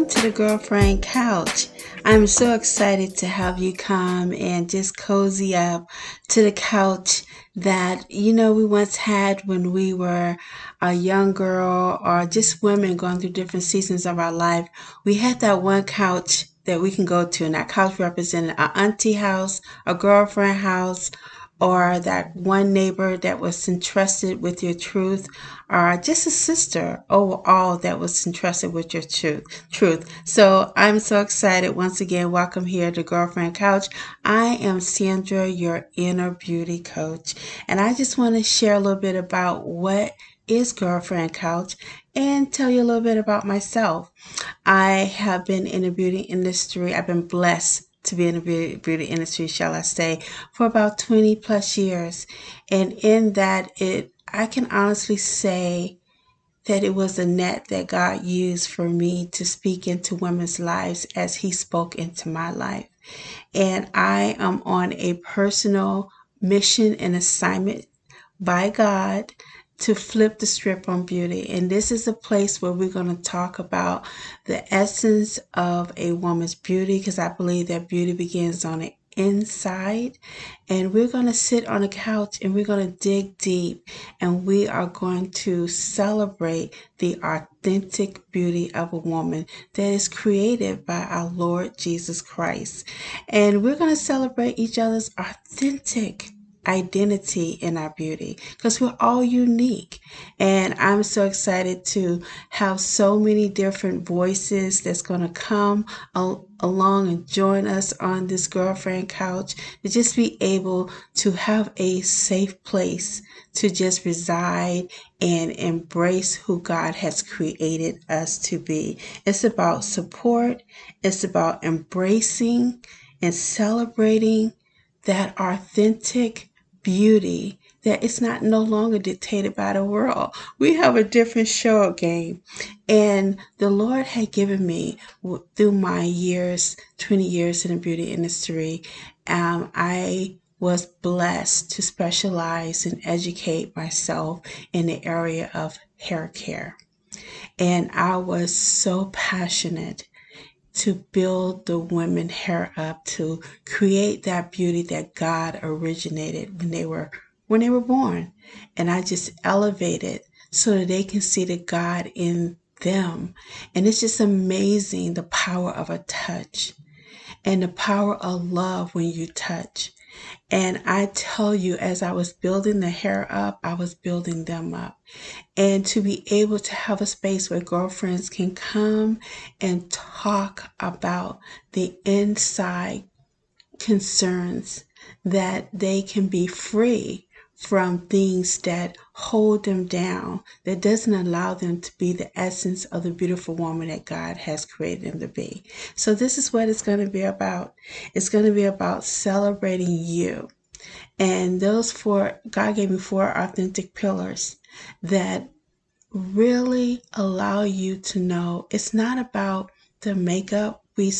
Welcome to the Girlfriend Couch. I'm so excited to have you come and just cozy up to the couch that, you know, we once had when we were a young girl or just women going through different seasons of our life. We had that one couch that we can go to, and that couch represented our auntie house, a girlfriend house, or that one neighbor that was entrusted with your truth, or just a sister overall that was entrusted with your truth. Truth. So I'm so excited. Once again, welcome here to Girlfriend Couch. I am Sandra, your inner beauty coach, and I just want to share a little bit about what is Girlfriend Couch and tell you a little bit about myself. I have been in the beauty industry. I've been blessed to be in the beauty, industry, shall I say, for about 20 plus years. And in that, it, I can honestly say that it was a net that God used for me to speak into women's lives as He spoke into my life. And I am on a personal mission and assignment by God to flip the script on beauty. And this is a place where we're going to talk about the essence of a woman's beauty because I believe that beauty begins on the inside. And we're going to sit on a couch and we're going to dig deep and we are going to celebrate the authentic beauty of a woman that is created by our Lord Jesus Christ. And we're going to celebrate each other's authentic identity in our beauty because we're all unique. And I'm so excited to have so many different voices that's going to come al- along and join us on this girlfriend couch to just be able to have a safe place to just reside and embrace who God has created us to be. It's about support, it's about embracing and celebrating that authentic beauty that it's not no longer dictated by the world. We have a different show game. And the Lord had given me through my years, 20 years in the beauty industry, um, I was blessed to specialize and educate myself in the area of hair care. And I was so passionate to build the women hair up to create that beauty that God originated when they were when they were born. And I just elevate it so that they can see the God in them. And it's just amazing the power of a touch and the power of love when you touch and I tell you, as I was building the hair up, I was building them up. And to be able to have a space where girlfriends can come and talk about the inside concerns that they can be free from things that hold them down, that doesn't allow them to be the essence of the beautiful woman that God has created them to be. So, this is what it's going to be about. It's going to be about celebrating you. And those four, God gave me four authentic pillars that really allow you to know it's not about the makeup. We,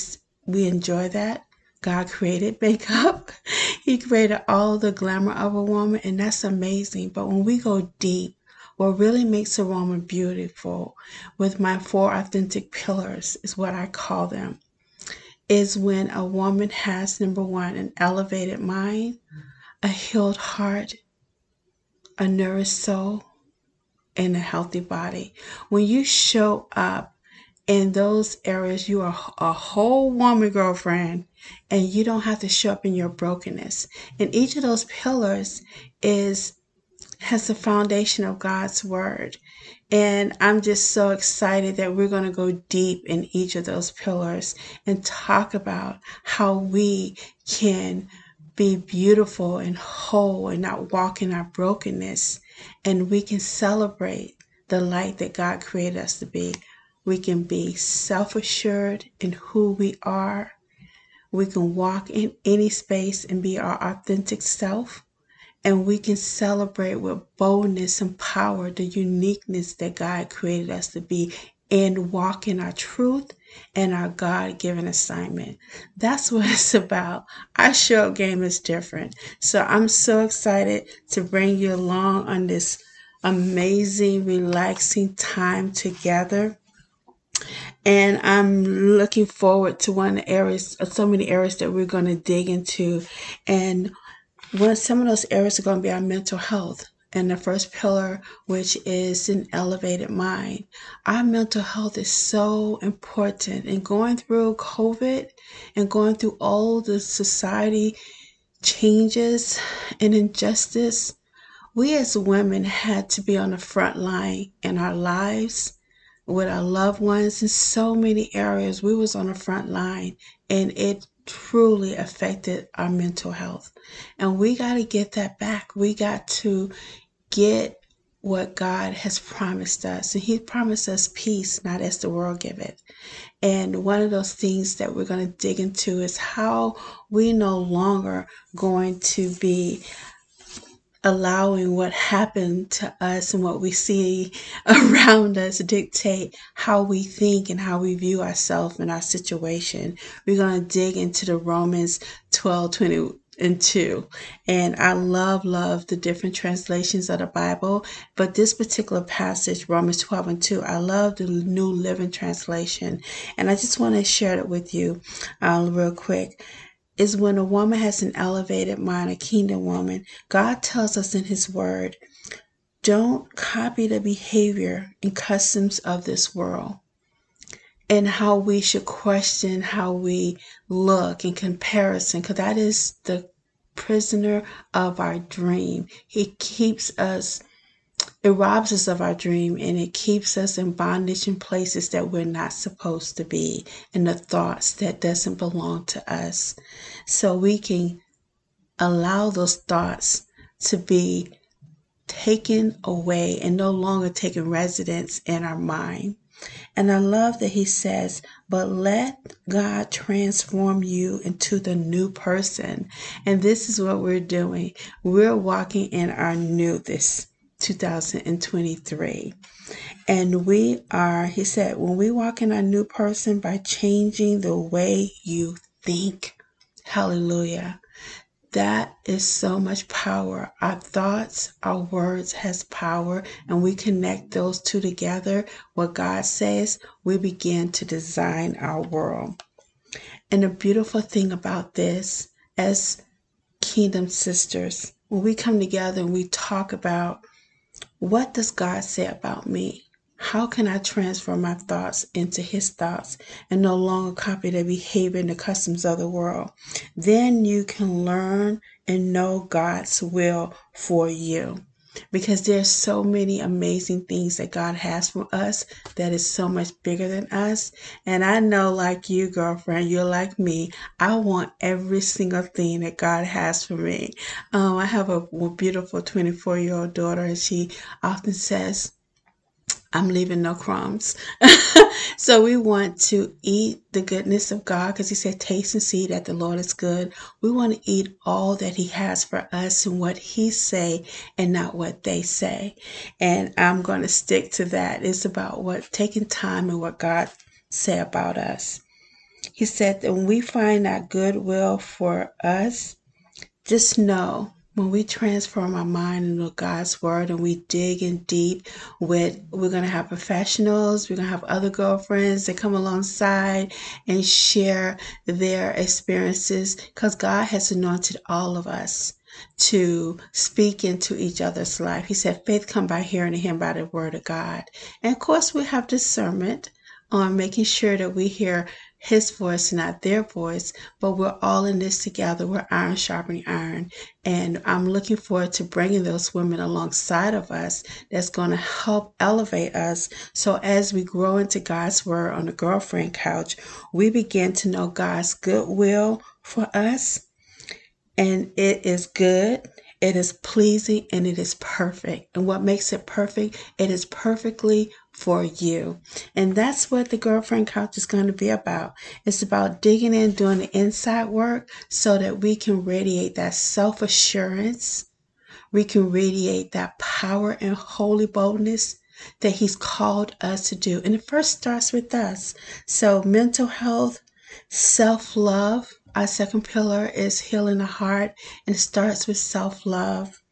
we enjoy that. God created makeup. he created all the glamour of a woman, and that's amazing. But when we go deep, what really makes a woman beautiful with my four authentic pillars is what I call them is when a woman has number one an elevated mind a healed heart a nourished soul and a healthy body when you show up in those areas you are a whole woman girlfriend and you don't have to show up in your brokenness. And each of those pillars is has the foundation of god's word. And i'm just so excited that we're going to go deep in each of those pillars and talk about how we can be beautiful and whole and not walk in our brokenness. And we can celebrate the light that god created us to be. We can be self assured in who we are. We can walk in any space and be our authentic self. And we can celebrate with boldness and power the uniqueness that God created us to be and walk in our truth and our God given assignment. That's what it's about. Our show game is different. So I'm so excited to bring you along on this amazing, relaxing time together and I'm looking forward to one areas, so many areas that we're going to dig into. And one, some of those areas are going to be our mental health. And the first pillar, which is an elevated mind. Our mental health is so important. And going through COVID and going through all the society changes and injustice, we as women had to be on the front line in our lives with our loved ones in so many areas. We was on the front line and it truly affected our mental health. And we got to get that back. We got to get what God has promised us. And He promised us peace, not as the world give it. And one of those things that we're going to dig into is how we no longer going to be allowing what happened to us and what we see around us dictate how we think and how we view ourselves and our situation. We're going to dig into the Romans 12 20 and 2. And I love, love the different translations of the Bible. But this particular passage, Romans 12 and 2, I love the New Living Translation. And I just want to share it with you uh, real quick is when a woman has an elevated mind, a kingdom woman. God tells us in His Word, don't copy the behavior and customs of this world and how we should question how we look in comparison, because that is the prisoner of our dream. He keeps us it robs us of our dream and it keeps us in bondage in places that we're not supposed to be and the thoughts that doesn't belong to us so we can allow those thoughts to be taken away and no longer taking residence in our mind and I love that he says, but let God transform you into the new person. And this is what we're doing. We're walking in our new this 2023. And we are, he said, when we walk in our new person by changing the way you think. Hallelujah. That is so much power. Our thoughts, our words has power, and we connect those two together. What God says, we begin to design our world. And the beautiful thing about this, as kingdom sisters, when we come together and we talk about what does God say about me? How can I transfer my thoughts into His thoughts and no longer copy the behavior and the customs of the world? Then you can learn and know God's will for you. Because there's so many amazing things that God has for us that is so much bigger than us. And I know, like you, girlfriend, you're like me. I want every single thing that God has for me. Um, I have a beautiful 24 year old daughter, and she often says, I'm leaving no crumbs. so we want to eat the goodness of God because He said, Taste and see that the Lord is good. We want to eat all that He has for us and what He say and not what they say. And I'm going to stick to that. It's about what taking time and what God say about us. He said that when we find that goodwill for us, just know when we transform our mind into God's word and we dig in deep with we're to have professionals, we're to have other girlfriends that come alongside and share their experiences because God has anointed all of us to speak into each other's life. He said faith come by hearing and by the word of God. And of course we have discernment on making sure that we hear his voice, not their voice, but we're all in this together. We're iron sharpening iron. And I'm looking forward to bringing those women alongside of us that's going to help elevate us. So as we grow into God's word on the girlfriend couch, we begin to know God's goodwill for us. And it is good it is pleasing and it is perfect. And what makes it perfect? It is perfectly for you. And that's what the girlfriend couch is going to be about. It's about digging in, doing the inside work so that we can radiate that self assurance. We can radiate that power and holy boldness that He's called us to do. And it first starts with us. So, mental health, self love, our second pillar is healing the heart and it starts with self love.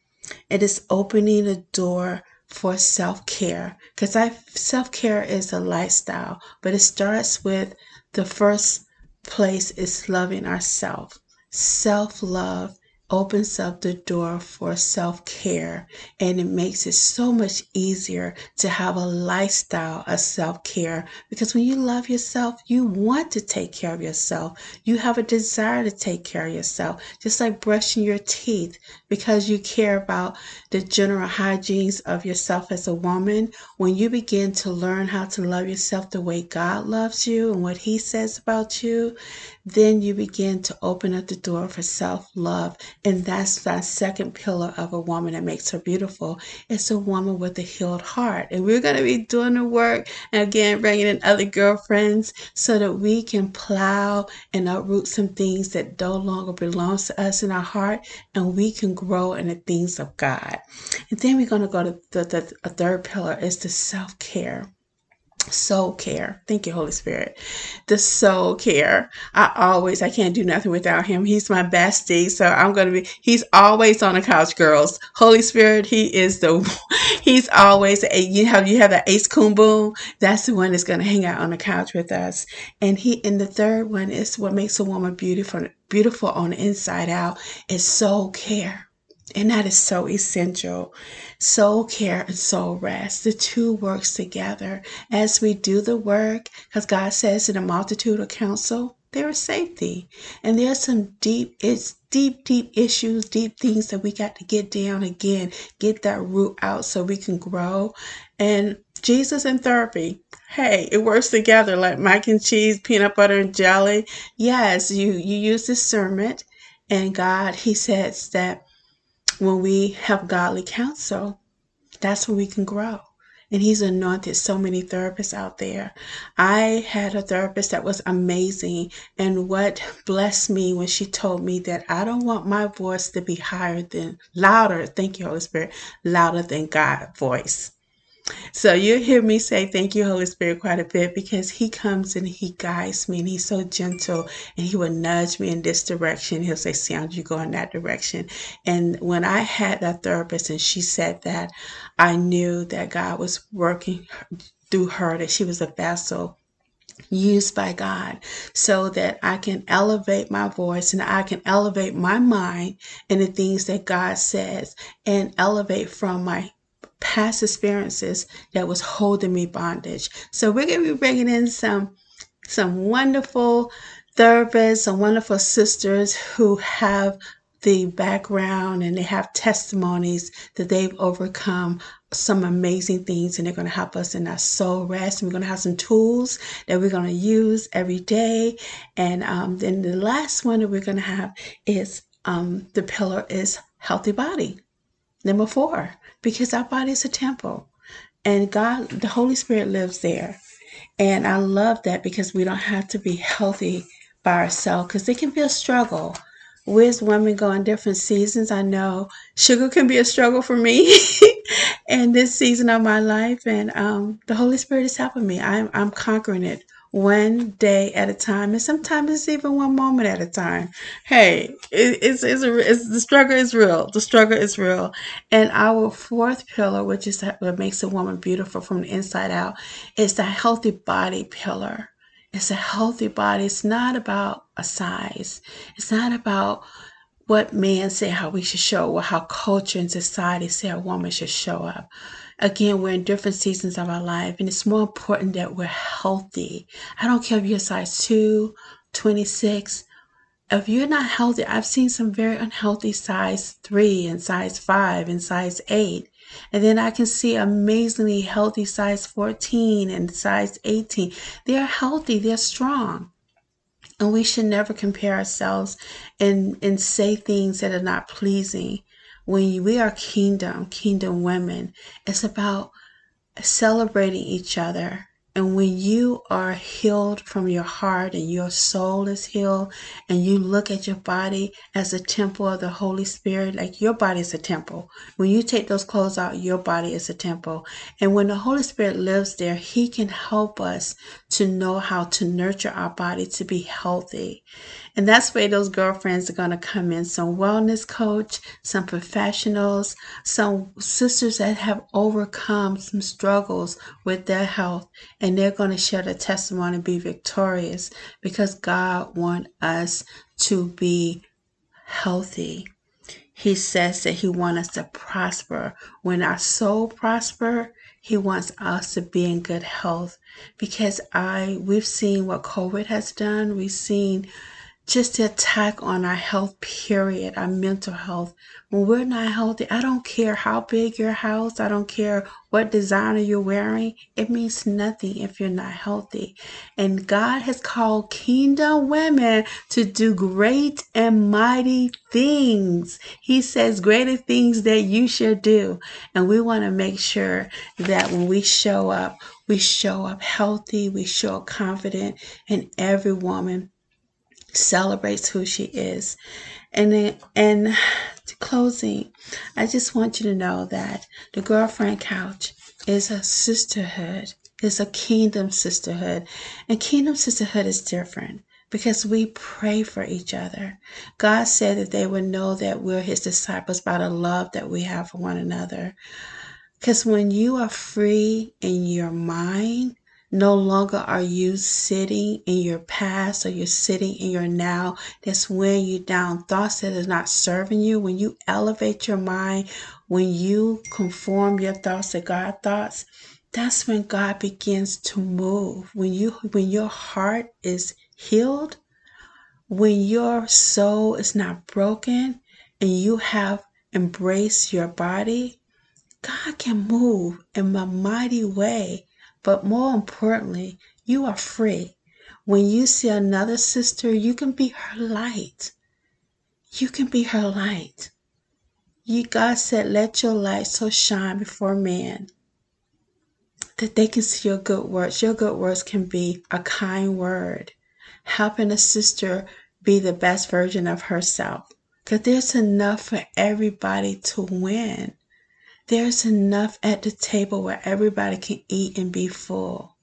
It is opening the door for self care because I self care is a lifestyle, but it starts with the first place is loving ourselves. Self love opens up the door for self care and it makes it so much easier to have a lifestyle of self care because when you love yourself, you want to take care of yourself. You have a desire to take care of yourself, just like brushing your teeth because you care about the general hygienes of yourself as a woman. When you begin to learn how to love yourself the way God loves you and what He says about you, then you begin to open up the door for self love. And that's that second pillar of a woman that makes her beautiful. It's a woman with a healed heart. And we're going to be doing the work and again, bringing in other girlfriends so that we can plow and uproot some things that no longer belongs to us in our heart and we can grow in the things of God. And then we're going to go to the, the, the third pillar is the self care soul care. Thank you, Holy Spirit. The soul care. I always, I can't do nothing without him. He's my bestie. So I'm going to be, he's always on the couch, girls. Holy Spirit, he is the, he's always, a, you have, you have that ace coon boom. That's the one that's going to hang out on the couch with us. And he, and the third one is what makes a woman beautiful, beautiful on the inside out is soul care. And that is so essential. Soul care and soul rest. The two works together as we do the work, because God says in a multitude of counsel, there is safety. And there's some deep, it's deep, deep issues, deep things that we got to get down again, get that root out so we can grow. And Jesus and therapy, hey, it works together like mac and cheese, peanut butter and jelly. Yes, you you use discernment, and God, He says that when we have godly counsel, that's when we can grow. And he's anointed so many therapists out there. I had a therapist that was amazing. And what blessed me when she told me that I don't want my voice to be higher than, louder, thank you, Holy Spirit, louder than God's voice. So you hear me say thank you, Holy Spirit, quite a bit because He comes and He guides me and He's so gentle and He will nudge me in this direction. He'll say, Sound, you go in that direction. And when I had that therapist and she said that, I knew that God was working through her, that she was a vessel used by God so that I can elevate my voice and I can elevate my mind in the things that God says and elevate from my past experiences that was holding me bondage. So we're going to be bringing in some some wonderful therapists, some wonderful sisters who have the background and they have testimonies that they've overcome some amazing things and they're going to help us in our soul rest. And we're going to have some tools that we're going to use every day. And um, then the last one that we're going to have is um, the pillar is healthy body. Number four, because our body is a temple and God, the Holy Spirit lives there. And I love that because we don't have to be healthy by ourselves because it can be a struggle. As women go in different seasons. I know sugar can be a struggle for me in this season of my life, and um, the Holy Spirit is helping me. I'm, I'm conquering it one day at a time, and sometimes it's even one moment at a time. Hey, it, it's, it's, a, it's the struggle is real. The struggle is real. And our fourth pillar, which is what makes a woman beautiful from the inside out, is the healthy body pillar. It's a healthy body. It's not about a size. It's not about what men say how we should show or how culture and society say a woman should show up. Again, we're in different seasons of our life, and it's more important that we're healthy. I don't care if you're size 2, 26. If you're not healthy, I've seen some very unhealthy size 3 and size 5 and size 8. And then I can see amazingly healthy size 14 and size 18. They're healthy, they're strong. And we should never compare ourselves and, and say things that are not pleasing when we are kingdom, kingdom women, it's about celebrating each other And when you are healed from your heart and your soul is healed, and you look at your body as a temple of the Holy Spirit, like your body is a temple. When you take those clothes out, your body is a temple. And when the Holy Spirit lives there, He can help us to know how to nurture our body to be healthy. And that's where those girlfriends are going to come in some wellness coach, some professionals, some sisters that have overcome some struggles with their health, and they're going to share their testimony and be victorious because God wants us to be healthy. He says that He wants us to prosper. When our soul prosper, He wants us to be in good health. Because I we've seen what COVID has done. We've seen just the attack on our health, period, our mental health. When we're not healthy, I don't care how big your house, I don't care what designer you're wearing, it means nothing if you're not healthy. And God has called kingdom women to do great and mighty things. He says greater things that you should do. And we want to make sure that when we show up, we show up healthy, we show up confident, and every woman celebrates who she is. And then, and to closing, I just want you to know that the girlfriend couch is a sisterhood. It's a kingdom sisterhood. And kingdom sisterhood is different because we pray for each other. God said that they would know that we're his disciples by the love that we have for one another. Because when you are free in your mind, no longer are you sitting in your past or you're sitting in your now. That's when you down thoughts that is not serving you. When you elevate your mind, when you conform your thoughts to God thoughts, that's when God begins to move. When you when your heart is healed, when your soul is not broken and you have embraced your body, God can move in a mighty way but more importantly, you are free. When you see another sister, you can be her light. You can be her light. You, God said, let your light so shine before men that they can see your good works. Your good works can be a kind word, helping a sister be the best version of herself. Because there's enough for everybody to win. There's enough at the table where everybody can eat and be full.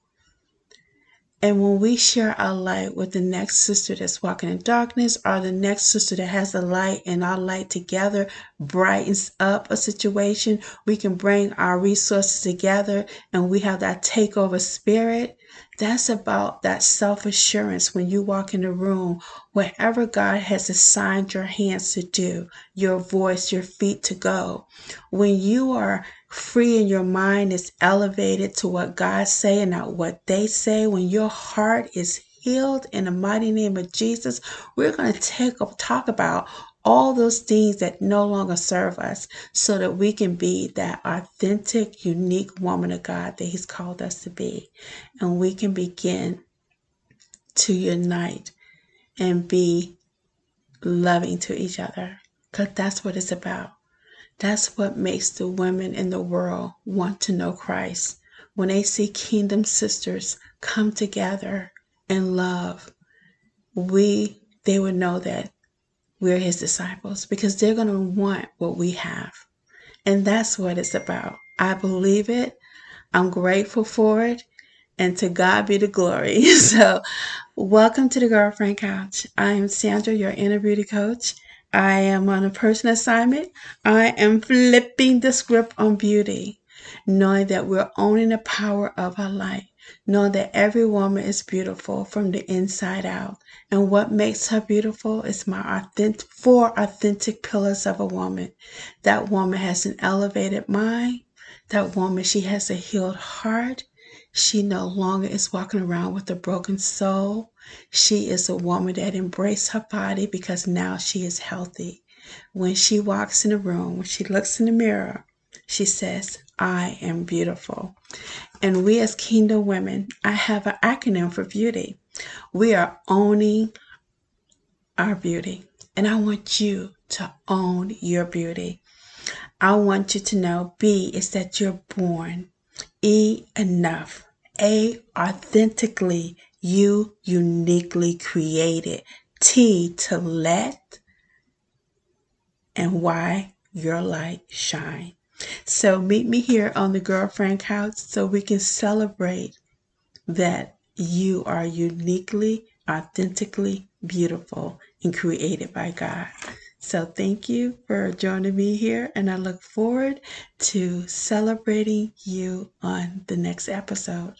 And when we share our light with the next sister that's walking in darkness, or the next sister that has a light, and our light together brightens up a situation, we can bring our resources together and we have that takeover spirit. That's about that self assurance when you walk in the room, wherever God has assigned your hands to do, your voice, your feet to go. When you are free in your mind is elevated to what God say and not what they say, when your heart is healed in the mighty name of Jesus, we're going to take up talk about all those things that no longer serve us so that we can be that authentic, unique woman of God that He's called us to be. And we can begin to unite and be loving to each other because that's what it's about. That's what makes the women in the world want to know Christ. When they see kingdom sisters come together in love, we they would know that we're his disciples because they're going to want what we have. And that's what it's about. I believe it. I'm grateful for it. And to God be the glory. So, welcome to the Girlfriend Couch. I am Sandra, your inner beauty coach. I am on a personal assignment. I am flipping the script on beauty, knowing that we're owning the power of our light, knowing that every woman is beautiful from the inside out. And what makes her beautiful is my authentic, four authentic pillars of a woman. That woman has an elevated mind. That woman, she has a healed heart. She no longer is walking around with a broken soul. She is a woman that embraced her body because now she is healthy. When she walks in a room, when she looks in the mirror, she says, I am beautiful. And we as kingdom women, I have an acronym for beauty. We are owning our beauty. And I want you to own your beauty. I want you to know B is that you're born. E enough. A, authentically, you uniquely created. T, to let. And Y, your light shine. So meet me here on the Girlfriend Couch so we can celebrate that you are uniquely, authentically beautiful and created by God. So thank you for joining me here, and I look forward to celebrating you on the next episode.